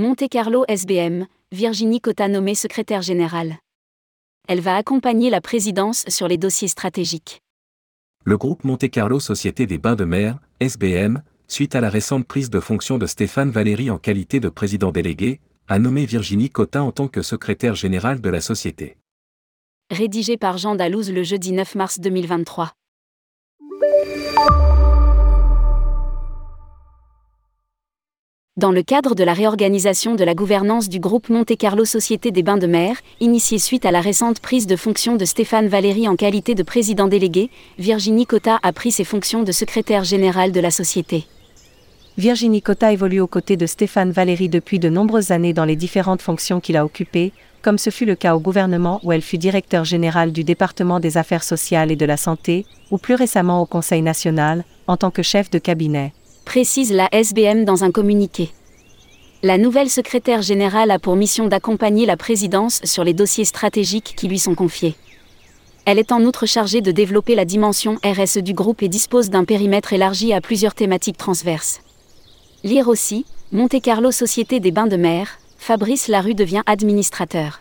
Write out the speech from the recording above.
Monte Carlo SBM, Virginie Cotta nommée secrétaire générale. Elle va accompagner la présidence sur les dossiers stratégiques. Le groupe Monte Carlo Société des Bains de Mer, SBM, suite à la récente prise de fonction de Stéphane Valéry en qualité de président délégué, a nommé Virginie Cotta en tant que secrétaire générale de la société. Rédigé par Jean Dalouse le jeudi 9 mars 2023. Dans le cadre de la réorganisation de la gouvernance du groupe Monte Carlo Société des Bains de Mer, initiée suite à la récente prise de fonction de Stéphane Valéry en qualité de président délégué, Virginie Cotta a pris ses fonctions de secrétaire générale de la société. Virginie Cotta évolue aux côtés de Stéphane Valéry depuis de nombreuses années dans les différentes fonctions qu'il a occupées, comme ce fut le cas au gouvernement où elle fut directeur général du département des affaires sociales et de la santé, ou plus récemment au Conseil national, en tant que chef de cabinet précise la SBM dans un communiqué. La nouvelle secrétaire générale a pour mission d'accompagner la présidence sur les dossiers stratégiques qui lui sont confiés. Elle est en outre chargée de développer la dimension RSE du groupe et dispose d'un périmètre élargi à plusieurs thématiques transverses. Lire aussi, Monte Carlo Société des Bains de Mer, Fabrice Larue devient administrateur.